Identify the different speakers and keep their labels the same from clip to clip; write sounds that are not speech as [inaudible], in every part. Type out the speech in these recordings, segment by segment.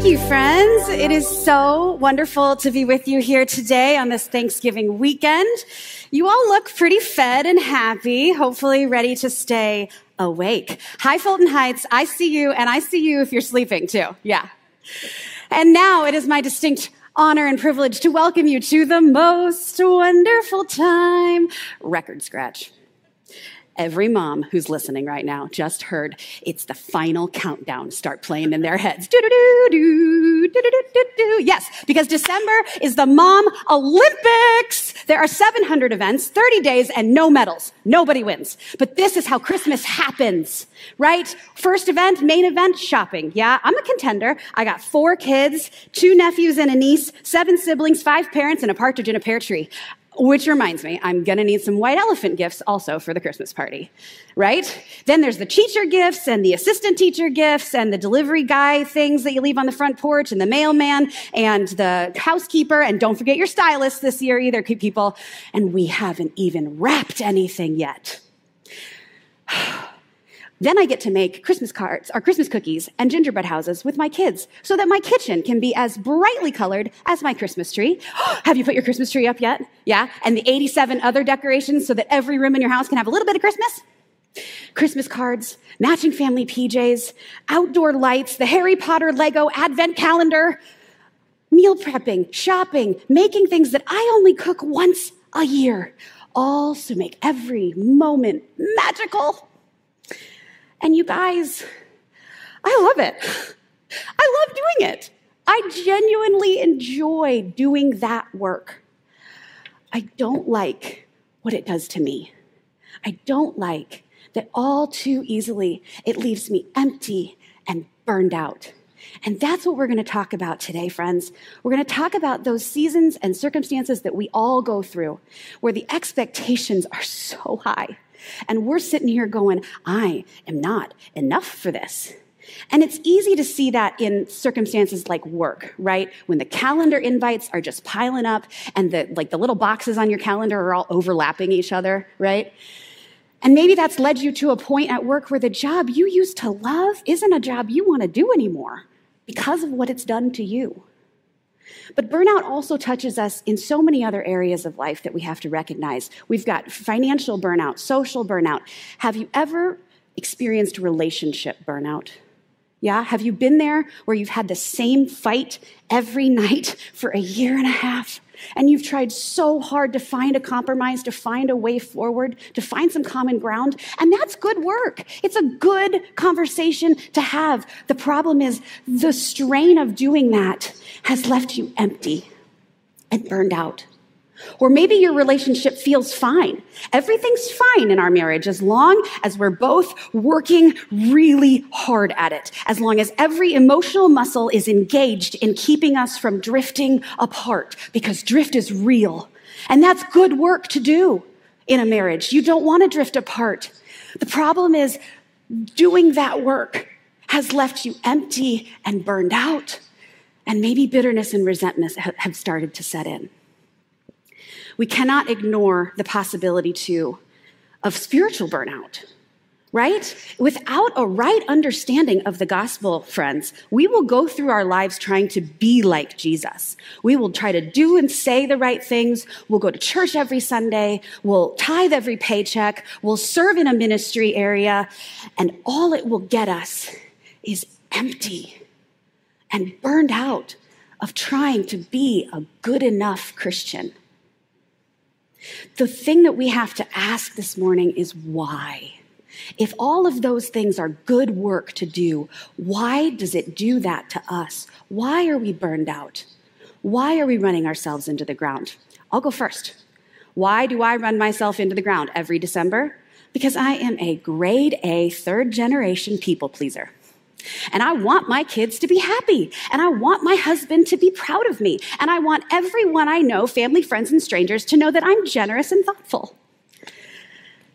Speaker 1: Thank you, friends. It is so wonderful to be with you here today on this Thanksgiving weekend. You all look pretty fed and happy, hopefully ready to stay awake. Hi, Fulton Heights. I see you, and I see you if you're sleeping too. Yeah. And now it is my distinct honor and privilege to welcome you to the most wonderful time record scratch. Every mom who's listening right now just heard it's the final countdown start playing in their heads. Yes, because December is the Mom Olympics. There are 700 events, 30 days, and no medals. Nobody wins. But this is how Christmas happens, right? First event, main event, shopping. Yeah, I'm a contender. I got four kids, two nephews and a niece, seven siblings, five parents, and a partridge in a pear tree. Which reminds me, I'm gonna need some white elephant gifts also for the Christmas party, right? Then there's the teacher gifts and the assistant teacher gifts and the delivery guy things that you leave on the front porch and the mailman and the housekeeper. And don't forget your stylist this year either, people. And we haven't even wrapped anything yet. Then I get to make Christmas cards or Christmas cookies and gingerbread houses with my kids so that my kitchen can be as brightly colored as my Christmas tree. [gasps] Have you put your Christmas tree up yet? Yeah. And the 87 other decorations so that every room in your house can have a little bit of Christmas? Christmas cards, matching family PJs, outdoor lights, the Harry Potter Lego advent calendar, meal prepping, shopping, making things that I only cook once a year, all to make every moment magical. And you guys, I love it. I love doing it. I genuinely enjoy doing that work. I don't like what it does to me. I don't like that all too easily it leaves me empty and burned out. And that's what we're going to talk about today, friends. We're going to talk about those seasons and circumstances that we all go through where the expectations are so high and we're sitting here going, I am not enough for this. And it's easy to see that in circumstances like work, right? When the calendar invites are just piling up and the like the little boxes on your calendar are all overlapping each other, right? And maybe that's led you to a point at work where the job you used to love isn't a job you want to do anymore because of what it's done to you. But burnout also touches us in so many other areas of life that we have to recognize. We've got financial burnout, social burnout. Have you ever experienced relationship burnout? Yeah, have you been there where you've had the same fight every [laughs] night for a year and a half? And you've tried so hard to find a compromise, to find a way forward, to find some common ground. And that's good work. It's a good conversation to have. The problem is the strain of doing that has left you empty and burned out. Or maybe your relationship feels fine. Everything's fine in our marriage as long as we're both working really hard at it, as long as every emotional muscle is engaged in keeping us from drifting apart, because drift is real. And that's good work to do in a marriage. You don't want to drift apart. The problem is doing that work has left you empty and burned out, and maybe bitterness and resentment have started to set in we cannot ignore the possibility, too, of spiritual burnout, right? Without a right understanding of the gospel, friends, we will go through our lives trying to be like Jesus. We will try to do and say the right things. We'll go to church every Sunday. We'll tithe every paycheck. We'll serve in a ministry area. And all it will get us is empty and burned out of trying to be a good enough Christian. The thing that we have to ask this morning is why? If all of those things are good work to do, why does it do that to us? Why are we burned out? Why are we running ourselves into the ground? I'll go first. Why do I run myself into the ground every December? Because I am a grade A, third generation people pleaser. And I want my kids to be happy. And I want my husband to be proud of me. And I want everyone I know, family, friends, and strangers, to know that I'm generous and thoughtful.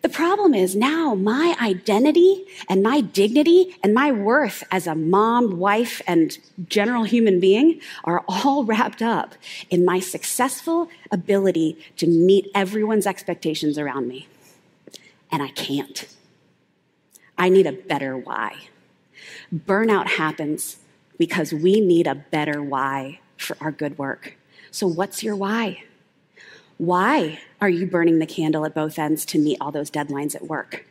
Speaker 1: The problem is now my identity and my dignity and my worth as a mom, wife, and general human being are all wrapped up in my successful ability to meet everyone's expectations around me. And I can't. I need a better why burnout happens because we need a better why for our good work. So, what's your why? Why are you burning the candle at both ends to meet all those deadlines at work?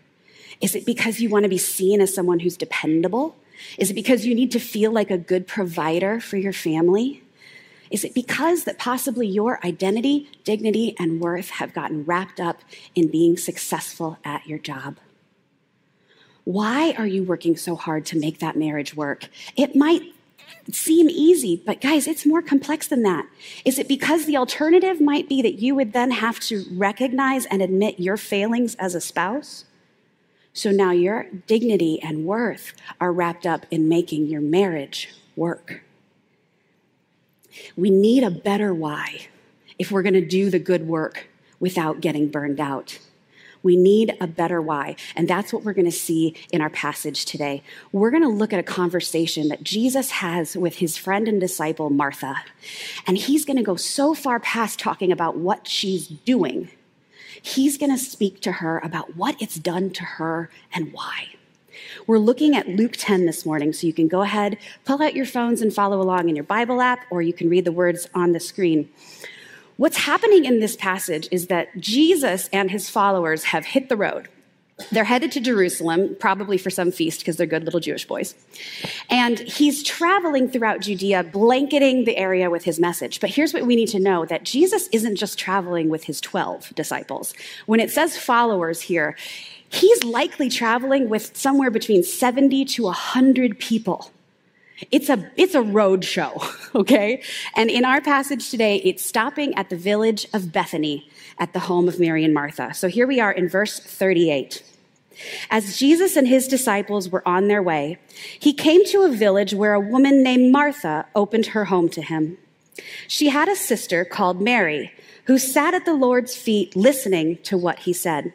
Speaker 1: Is it because you want to be seen as someone who's dependable? Is it because you need to feel like a good provider for your family? Is it because that possibly your identity, dignity, and worth have gotten wrapped up in being successful at your job? Why are you working so hard to make that marriage work? It might seem easy, but guys, it's more complex than that. Is it because the alternative might be that you would then have to recognize and admit your failings as a spouse? So now your dignity and worth are wrapped up in making your marriage work. We need a better why if we're going to do the good work without getting burned out. We need a better why. And that's what we're going to see in our passage today. We're going to look at a conversation that Jesus has with his friend and disciple, Martha. And he's going to go so far past talking about what she's doing. He's going to speak to her about what it's done to her and why. We're looking at Luke 10 this morning, so you can go ahead, pull out your phones and follow along in your Bible app, or you can read the words on the screen. What's happening in this passage is that Jesus and his followers have hit the road. They're headed to Jerusalem, probably for some feast because they're good little Jewish boys. And he's traveling throughout Judea, blanketing the area with his message. But here's what we need to know that Jesus isn't just traveling with his 12 disciples. When it says followers here, he's likely traveling with somewhere between 70 to 100 people. It's a, it's a road show, [laughs] okay? And in our passage today, it's stopping at the village of Bethany at the home of Mary and Martha. So here we are in verse 38. As Jesus and his disciples were on their way, he came to a village where a woman named Martha opened her home to him. She had a sister called Mary who sat at the Lord's feet listening to what he said.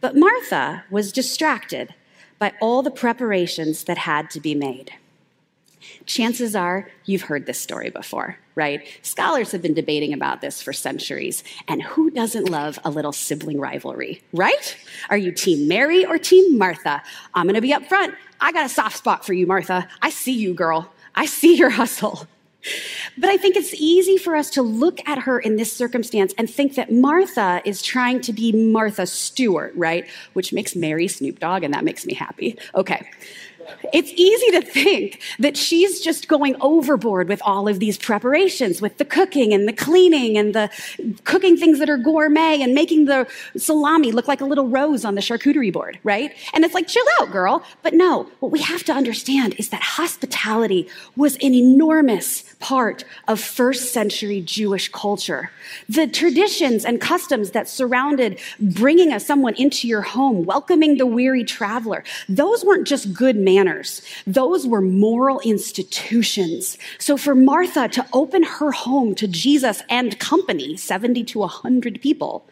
Speaker 1: But Martha was distracted by all the preparations that had to be made chances are you've heard this story before, right? Scholars have been debating about this for centuries. And who doesn't love a little sibling rivalry, right? Are you Team Mary or Team Martha? I'm gonna be up front. I got a soft spot for you, Martha. I see you, girl. I see your hustle. But I think it's easy for us to look at her in this circumstance and think that Martha is trying to be Martha Stewart, right? Which makes Mary Snoop Dogg, and that makes me happy. Okay. It's easy to think that she's just going overboard with all of these preparations, with the cooking and the cleaning and the cooking things that are gourmet and making the salami look like a little rose on the charcuterie board, right? And it's like, chill out, girl. But no, what we have to understand is that hospitality was an enormous part of first century Jewish culture. The traditions and customs that surrounded bringing a, someone into your home, welcoming the weary traveler, those weren't just good manners. Those were moral institutions. So for Martha to open her home to Jesus and company, 70 to 100 people,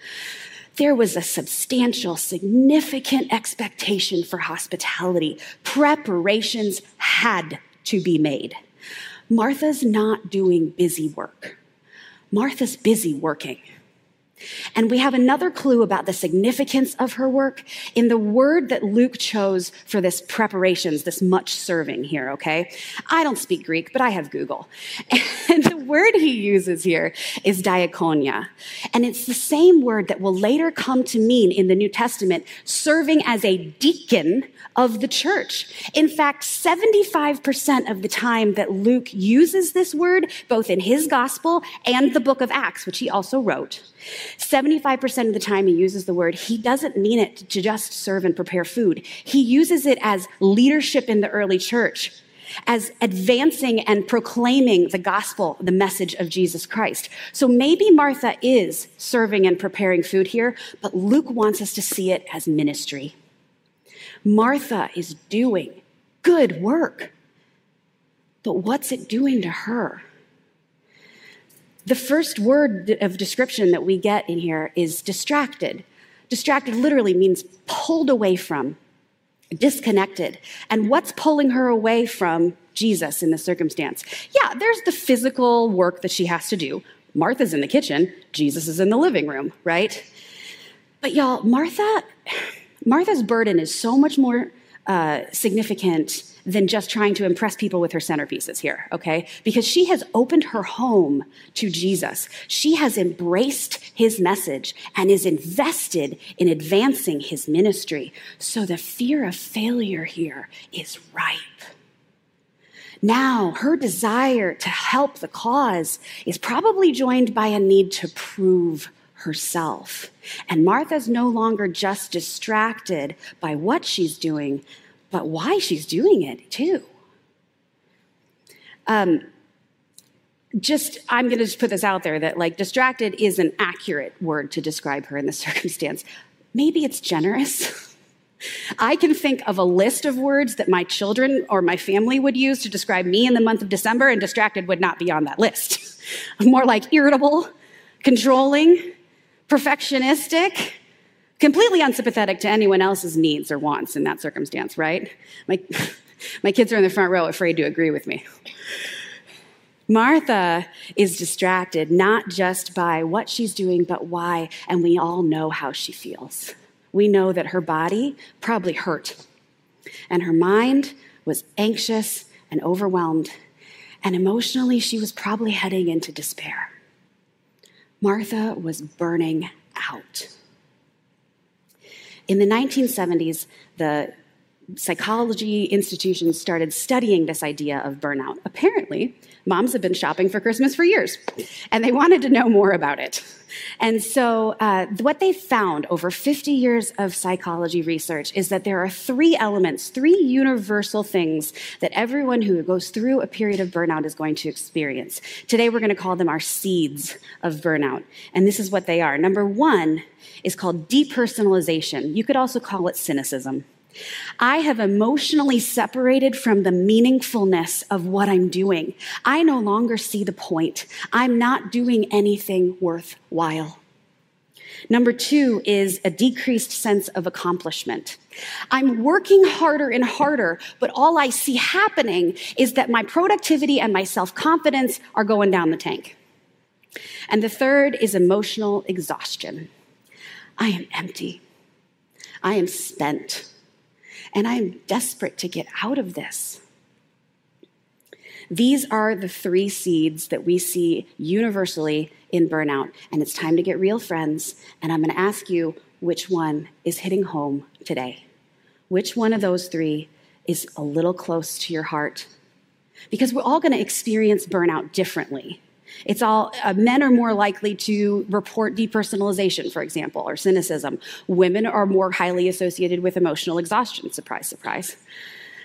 Speaker 1: there was a substantial, significant expectation for hospitality. Preparations had to be made. Martha's not doing busy work. Martha's busy working. And we have another clue about the significance of her work in the word that Luke chose for this preparations, this much serving here, okay? I don't speak Greek, but I have Google. [laughs] And the word he uses here is diakonia. And it's the same word that will later come to mean in the New Testament serving as a deacon of the church. In fact, 75% of the time that Luke uses this word, both in his gospel and the book of Acts, which he also wrote, 75% of the time he uses the word, he doesn't mean it to just serve and prepare food. He uses it as leadership in the early church, as advancing and proclaiming the gospel, the message of Jesus Christ. So maybe Martha is serving and preparing food here, but Luke wants us to see it as ministry. Martha is doing good work, but what's it doing to her? The first word of description that we get in here is distracted. Distracted literally means pulled away from, disconnected. And what's pulling her away from Jesus in this circumstance? Yeah, there's the physical work that she has to do. Martha's in the kitchen, Jesus is in the living room, right? But y'all, Martha, [sighs] Martha's burden is so much more uh, significant than just trying to impress people with her centerpieces here, okay? Because she has opened her home to Jesus. She has embraced his message and is invested in advancing his ministry. So the fear of failure here is ripe. Now, her desire to help the cause is probably joined by a need to prove herself. And Martha's no longer just distracted by what she's doing, but why she's doing it too. Um, just, I'm going to just put this out there that like distracted is an accurate word to describe her in this [laughs] circumstance. Maybe it's generous. [laughs] I can think of a list of words that my children or my family would use to describe me in the month of December, and distracted would not be on that list. [laughs] More like irritable, controlling, perfectionistic, completely unsympathetic to anyone else's needs or wants in that circumstance, right? My, [laughs] my kids are in the front row afraid to agree with me. Martha is distracted not just by what she's doing, but why, and we all know how she feels. We know that her body probably hurt, and her mind was anxious and overwhelmed, and emotionally, she was probably heading into despair. Martha was burning out. In the 1970s, the psychology institutions started studying this idea of burnout. Apparently, moms have been shopping for Christmas for years, and they wanted to know more about it. And so, uh, what they found over 50 years of psychology research is that there are three elements, three universal things that everyone who goes through a period of burnout is going to experience. Today, we're going to call them our seeds of burnout. And this is what they are. Number one is called depersonalization. You could also call it cynicism. I have emotionally separated from the meaningfulness of what I'm doing. I no longer see the point. I'm not doing anything worthwhile. Number two is a decreased sense of accomplishment. I'm working harder and harder, but all I see happening is that my productivity and my self confidence are going down the tank. And the third is emotional exhaustion. I am empty. I am spent and I'm desperate to get out of this. These are the three seeds that we see universally in burnout, and it's time to get real, friends. And I'm going to ask you which one is hitting home today? Which one of those three is a little close to your heart? Because we're all going to experience burnout differently. It's all uh, men are more likely to report depersonalization, for example, or cynicism. Women are more highly associated with emotional exhaustion. Surprise, surprise. [laughs]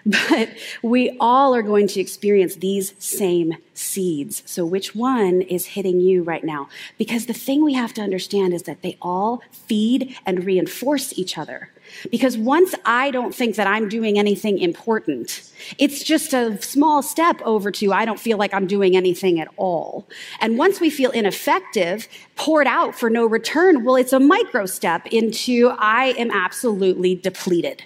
Speaker 1: But we all are going to experience these same seeds. So, which one is hitting you right now? Because the thing we have to understand is that they all feed and reinforce each other. Because once I don't think that I'm doing anything important, it's just a small step over to I don't feel like I'm doing anything at all. And once we feel ineffective, poured out for no return, well, it's a micro step into I am absolutely depleted.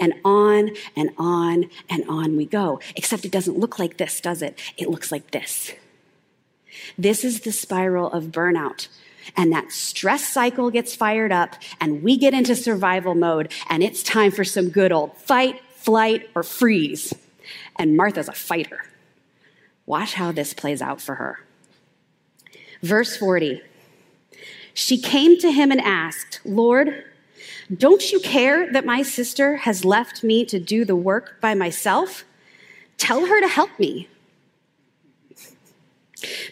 Speaker 1: And on and on and on we go. Except it doesn't look like this, does it? It looks like this. This is the spiral of burnout and that stress cycle gets fired up and we get into survival mode and it's time for some good old fight, flight, or freeze. And Martha's a fighter. Watch how this plays out for her. Verse 40 She came to him and asked, Lord, don't you care that my sister has left me to do the work by myself? Tell her to help me.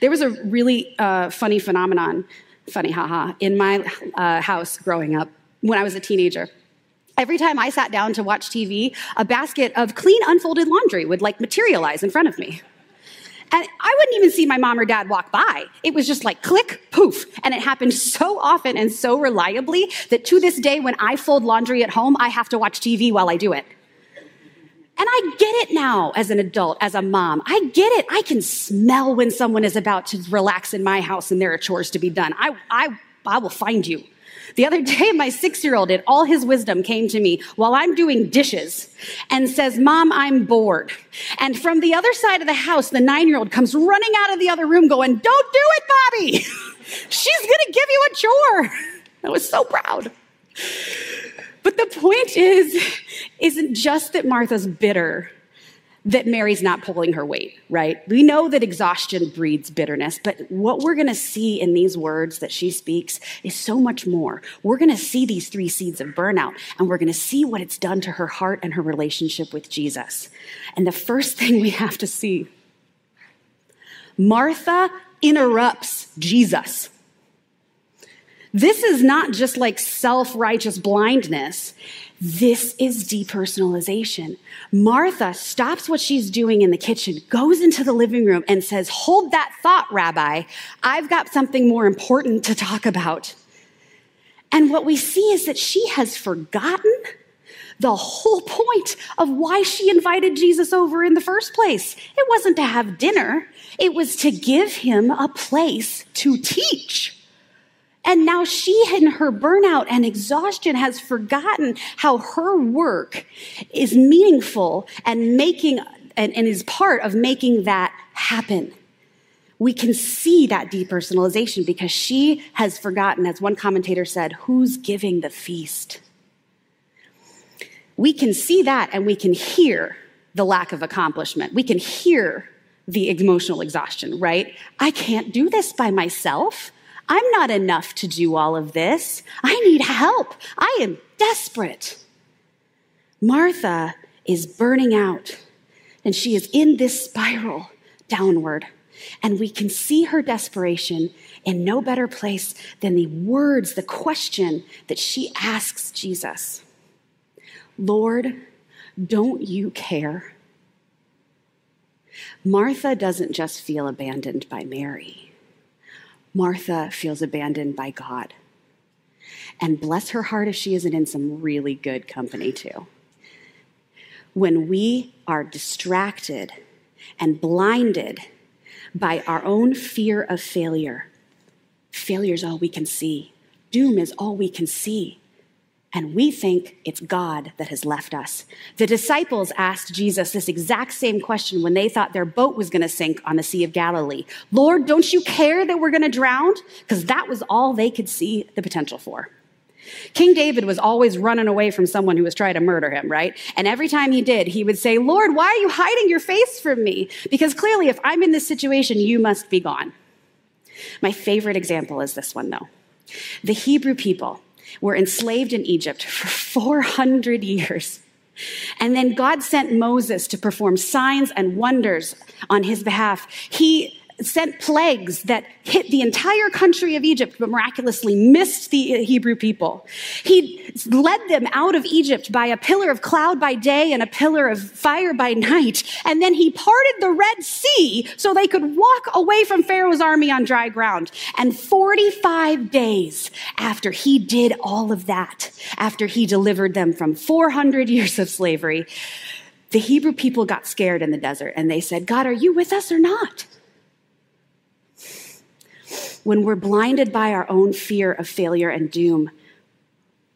Speaker 1: There was a really uh, funny phenomenon funny, haha, in my uh, house growing up when I was a teenager. Every time I sat down to watch TV, a basket of clean, unfolded laundry would like materialize in front of me. And I wouldn't even see my mom or dad walk by. It was just like click, poof. And it happened so often and so reliably that to this day, when I fold laundry at home, I have to watch TV while I do it. And I get it now as an adult, as a mom. I get it. I can smell when someone is about to relax in my house and there are chores to be done. I, I, I will find you. The other day, my six year old, in all his wisdom, came to me while I'm doing dishes and says, Mom, I'm bored. And from the other side of the house, the nine year old comes running out of the other room going, Don't do it, Bobby. [laughs] She's to give you a chore. [laughs] I was so proud. But the point is, isn't just that Martha's bitter that Mary's not pulling her weight, right? We know that exhaustion breeds bitterness, but what we're going to see in these words that she speaks is so much more. We're going to see these three seeds of burnout, and we're going to see what it's done to her heart and her relationship with Jesus. And the first [laughs] thing we have to see Martha interrupts Jesus. This is not just like self righteous blindness. This is depersonalization. Martha stops what she's doing in the kitchen, goes into the living room, and says, Hold that thought, Rabbi. I've got something more important to talk about. And what we see is that she has forgotten the whole point of why she invited Jesus over in the first place. It wasn't to have dinner, it was to give him a place to teach. And now she, in her burnout and exhaustion, has forgotten how her work is meaningful and making and, and is part of making that happen. We can see that depersonalization because she has forgotten, as one commentator said, who's giving the feast. We can see that and we can hear the lack of accomplishment. We can hear the emotional exhaustion, right? I can't do this by myself. I'm not enough to do all of this. I need help. I am desperate. Martha is burning out, and she is in this spiral downward. And we can see her desperation in no better place than the words, the question that she asks Jesus Lord, don't you care? Martha doesn't just feel abandoned by Mary. Martha feels abandoned by God. And bless her heart if she isn't in some really good company too. When we are distracted and blinded by our own fear of failure, failure is all we can see, doom is all we can see and we think it's God that has left us. The disciples asked Jesus this exact same question when they thought their boat was going to sink on the Sea of Galilee Lord, don't you care that we're going to drown? Because that was all they could see the potential for. King David was always running away from someone who was trying to murder him, right? And every time he did, he would say, Lord, why are you hiding your face from me? Because clearly, if I'm in this situation, you must be gone. My favorite example is this one, though. The Hebrew people were enslaved in Egypt for 400 years. And then God sent Moses to perform signs and wonders on his behalf. He sent plagues that hit the entire country of Egypt, but miraculously missed the Hebrew people. He led them out of Egypt by a pillar of cloud by day and a pillar of fire by night. And then he parted the Red Sea so they could walk away from Pharaoh's army on dry ground. And 45 days after he did all of that, after he delivered them from 400 years of slavery, the Hebrew people got scared in the desert and they said, God, are you with us or not? When we're blinded by our own fear of failure and doom,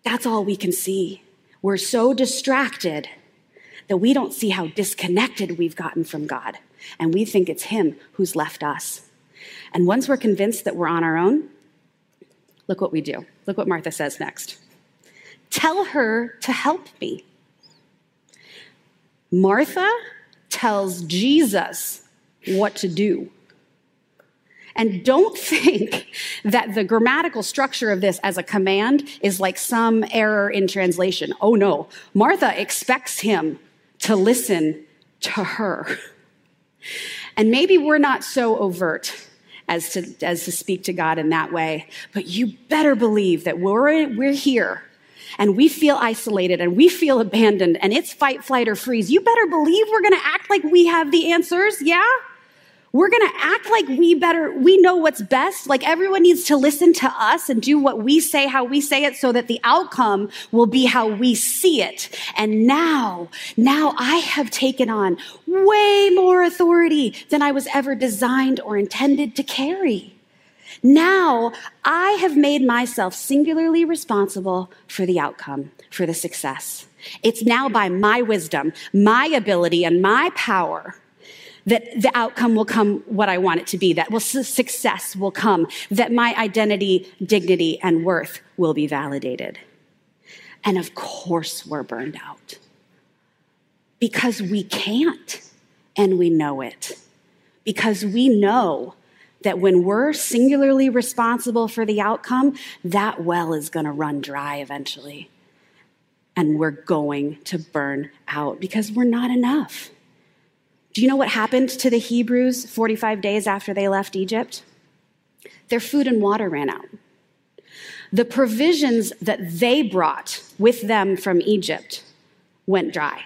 Speaker 1: that's all we can see. We're so distracted that we don't see how disconnected we've gotten from God. And we think it's Him who's left us. And once we're convinced that we're on our own, look what we do. Look what Martha says next. Tell her to help me. Martha tells Jesus what to do. And don't [laughs] think that the grammatical structure of this as a command is like some error in translation. Oh no, Martha expects him to listen to her. And maybe we're not so overt as to, as to speak to God in that way, but you better believe that we're, we're here and we feel isolated and we feel abandoned and it's fight, flight, or freeze. You better believe we're gonna act like we have the answers, yeah? We're going to act like we better, we know what's best. Like everyone needs to listen to us and do what we say, how we say it, so that the outcome will be how we see it. And now, now I have taken on way more authority than I was ever designed or intended to carry. Now I have made myself singularly responsible for the outcome, for the success. It's now by my wisdom, my ability, and my power that the outcome will come what I want it to be, that will, success will come, that my identity, dignity, and worth will be validated. And of course, we're burned out because we can't and we know it. Because we know that when we're singularly responsible for the outcome, that well is going to run dry eventually. And we're going to burn out because we're not enough. Do you know what happened to the Hebrews 45 days after they left Egypt? Their food and water ran out. The provisions that they brought with them from Egypt went dry.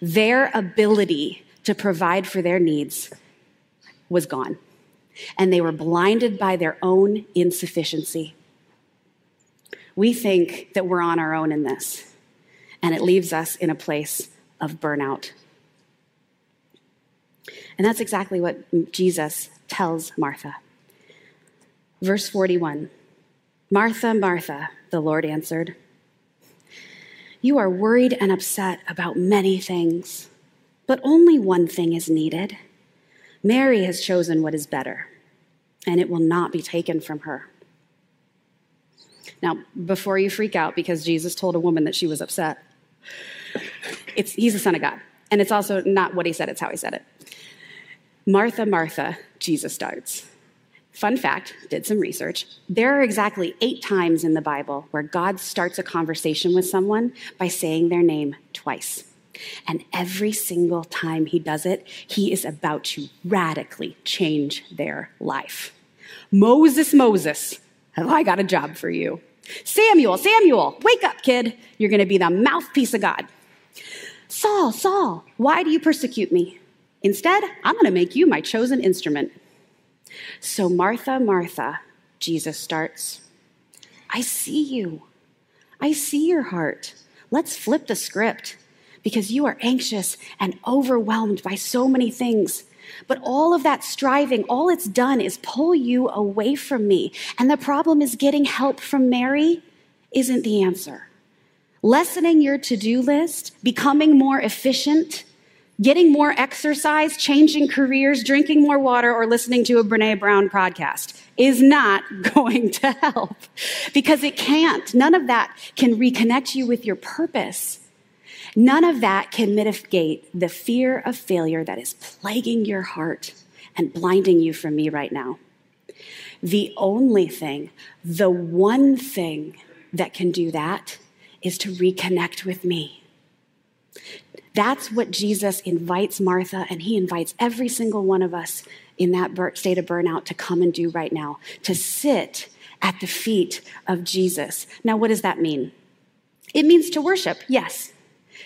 Speaker 1: Their ability to provide for their needs was gone. And they were blinded by their own insufficiency. We think that we're on our own in this, and it leaves us in a place of burnout. And that's exactly what Jesus tells Martha. Verse 41 Martha, Martha, the Lord answered, You are worried and upset about many things, but only one thing is needed. Mary has chosen what is better, and it will not be taken from her. Now, before you freak out because Jesus told a woman that she was upset, it's, he's the Son of God. And it's also not what he said, it's how he said it. Martha, Martha, Jesus starts. Fun fact, did some research. There are exactly eight times in the Bible where God starts a conversation with someone by saying their name twice. And every single time he does it, he is about to radically change their life. Moses, Moses, I got a job for you? Samuel, Samuel, wake up, kid. You're going to be the mouthpiece of God. Saul, Saul, why do you persecute me? Instead, I'm going to make you my chosen instrument. So, Martha, Martha, Jesus starts. I see you. I see your heart. Let's flip the script because you are anxious and overwhelmed by so many things. But all of that striving, all it's done is pull you away from me. And the problem is getting help from Mary isn't the answer. Lessening your to do list, becoming more efficient, getting more exercise, changing careers, drinking more water, or listening to a Brene Brown podcast is not [laughs] going to help because it can't. None of that can reconnect you with your purpose. None of that can mitigate the fear of failure that is plaguing your heart and blinding you from me right now. The only thing, the one thing that can do that is to reconnect with me that's what Jesus invites Martha, and he invites every single one of us in that state of burnout to come and do right now, to sit at the feet of Jesus. Now, what does that mean? It means to worship, yes.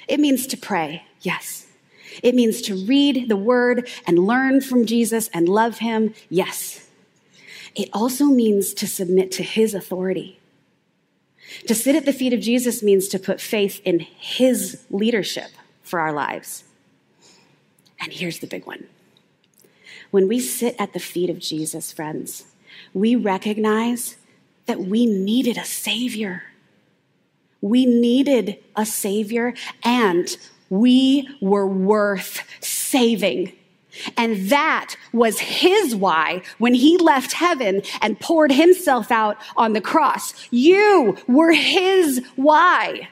Speaker 1: It means to pray, yes. It means to read the word and learn from Jesus and love him, yes. It also means to submit to his authority. To sit at the feet of Jesus means to put faith in his leadership for our lives. And here's the big one when we sit at the feet of Jesus, friends, we recognize that we needed a Savior. We needed a Savior, and we were worth saving. And that was his why when he left heaven and poured himself out on the cross. You were his why.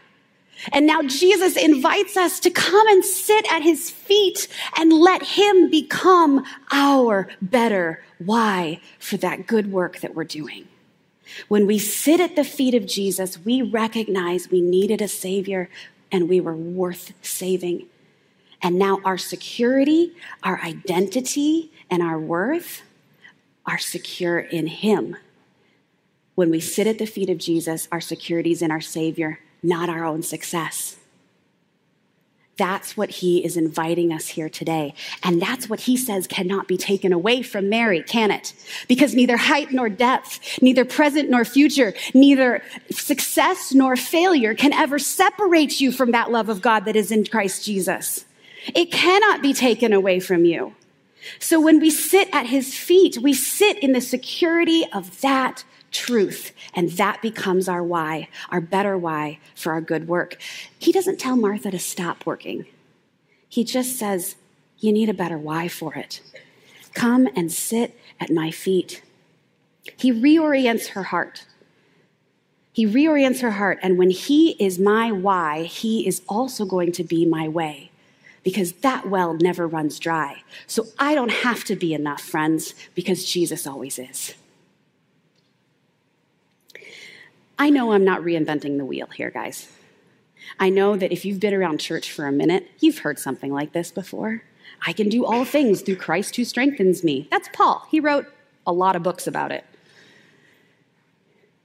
Speaker 1: And now Jesus invites us to come and sit at his feet and let him become our better why for that good work that we're doing. When we sit at the feet of Jesus, we recognize we needed a Savior and we were worth saving. And now our security, our identity, and our worth are secure in Him. When we sit at the feet of Jesus, our security is in our Savior not our own success. That's what he is inviting us here today. And that's what he says cannot be taken away from Mary, can it? Because neither height nor depth, neither present nor future, neither success nor failure can ever separate you from that love of God that is in Christ Jesus. It cannot be taken away from you. So when we sit at his feet, we sit in the security of that truth. And that becomes our why, our better why for our good work. He doesn't tell Martha to stop working, he just says, You need a better why for it. Come and sit at my feet. He reorients her heart. He reorients her heart. And when He is my why, He is also going to be my way because that well never runs dry. So I don't have to be enough, friends, because Jesus always is. I know I'm not reinventing the wheel here, guys. I know that if you've been around church for a minute, you've heard something like this before. I can do all things through Christ who strengthens me. That's Paul. He wrote a lot of books about it.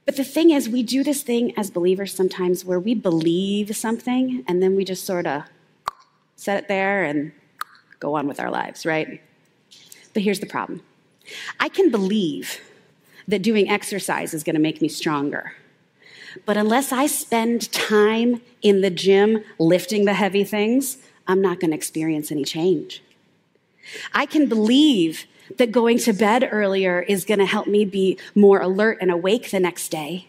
Speaker 1: But the thing is, we do this thing as believers sometimes where we believe something and then we just sort of set it there and go on with our lives, right? But here's the problem I can believe that doing exercise is going to make me stronger. But unless I spend time in the gym lifting the heavy things, I'm not going to experience any change. I can believe that going to bed earlier is going to help me be more alert and awake the next day.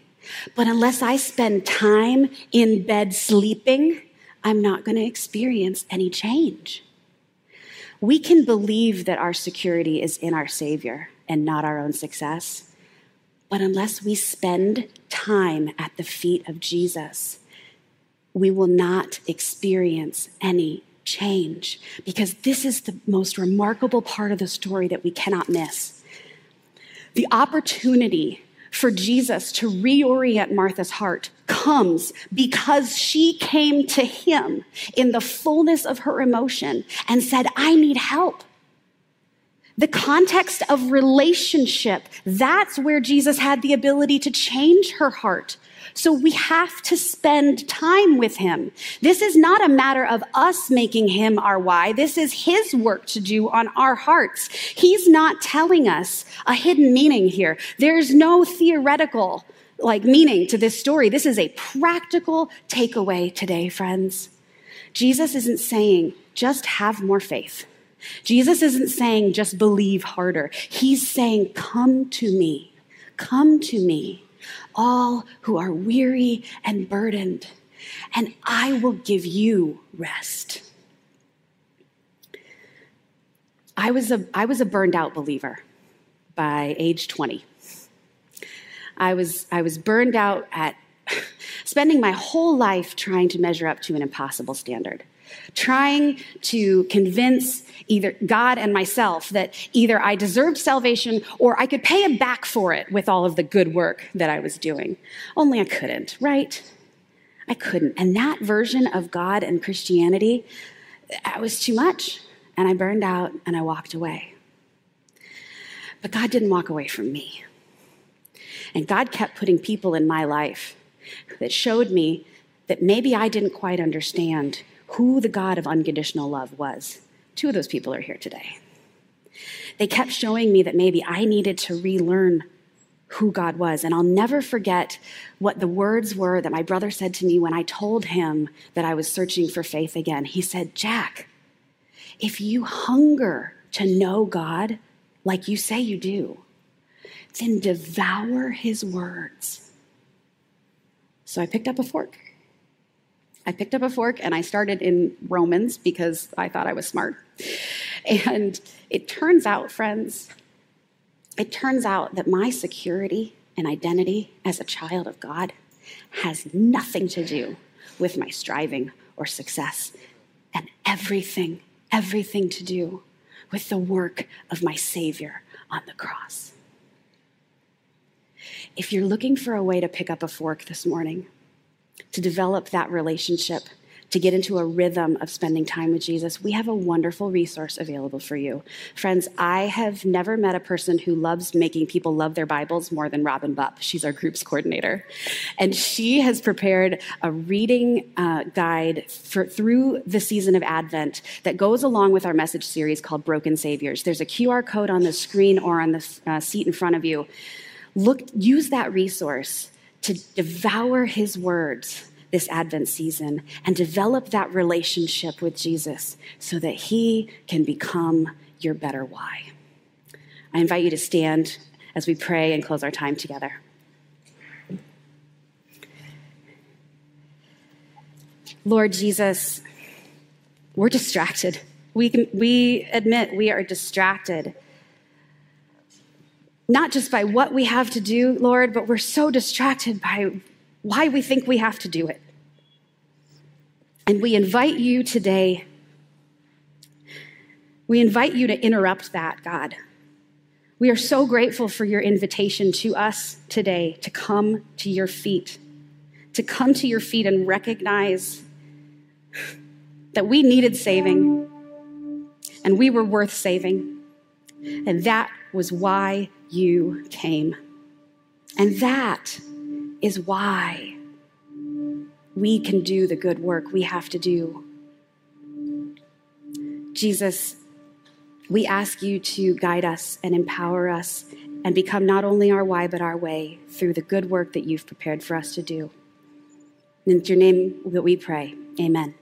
Speaker 1: But unless I spend time in bed sleeping, I'm not going to experience any change. We can believe that our security is in our Savior and not our own success. But unless we spend time at the feet of Jesus, we will not experience any change because this is the most remarkable part of the story that we cannot miss. The opportunity for Jesus to reorient Martha's heart comes because she came to him in the fullness of her emotion and said, I need help. The context of relationship, that's where Jesus had the ability to change her heart. So we have to spend time with him. This is not a matter of us making him our why. This is his work to do on our hearts. He's not telling us a hidden meaning here. There's no theoretical like meaning to this story. This is a practical takeaway today, friends. Jesus isn't saying just have more faith. Jesus isn't saying just believe harder. He's saying, Come to me, come to me, all who are weary and burdened, and I will give you rest. I was a, I was a burned out believer by age 20. I was, I was burned out at [laughs] spending my whole life trying to measure up to an impossible standard trying to convince either God and myself that either I deserved salvation or I could pay him back for it with all of the good work that I was doing. Only I couldn't, right? I couldn't. And that version of God and Christianity, that was too much. And I burned out and I walked away. But God didn't walk away from me. And God kept putting people in my life that showed me that maybe I didn't quite understand who the God of unconditional love was. Two of those people are here today. They kept showing me that maybe I needed to relearn who God was. And I'll never forget what the words were that my brother said to me when I told him that I was searching for faith again. He said, Jack, if you hunger to know God like you say you do, then devour his words. So I picked up a fork I picked up a fork and I started in Romans because I thought I was smart. And it turns out, friends, it turns out that my security and identity as a child of God has nothing to do with my striving or success, and everything, everything to do with the work of my Savior on the cross. If you're looking for a way to pick up a fork this morning, to develop that relationship, to get into a rhythm of spending time with Jesus, we have a wonderful resource available for you. Friends, I have never met a person who loves making people love their Bibles more than Robin Bupp. She's our group's coordinator. And she has prepared a reading uh, guide for, through the season of Advent that goes along with our message series called Broken Saviors. There's a QR code on the screen or on the uh, seat in front of you. Look, use that resource to devour his words this Advent season and develop that relationship with Jesus so that he can become your better why. I invite you to stand as we pray and close our time together. Lord Jesus, we're distracted. We, can, we admit we are distracted not just by what we have to do, Lord, but we're so distracted by why we think we have to do it. And we invite you today, we invite you to interrupt that, God. We are so grateful for your invitation to us today to come to your feet, to come to your feet and recognize that we needed saving and we were worth saving. And that was why you came. And that is why we can do the good work we have to do. Jesus, we ask you to guide us and empower us and become not only our why, but our way through the good work that you've prepared for us to do. In your name that we pray, amen.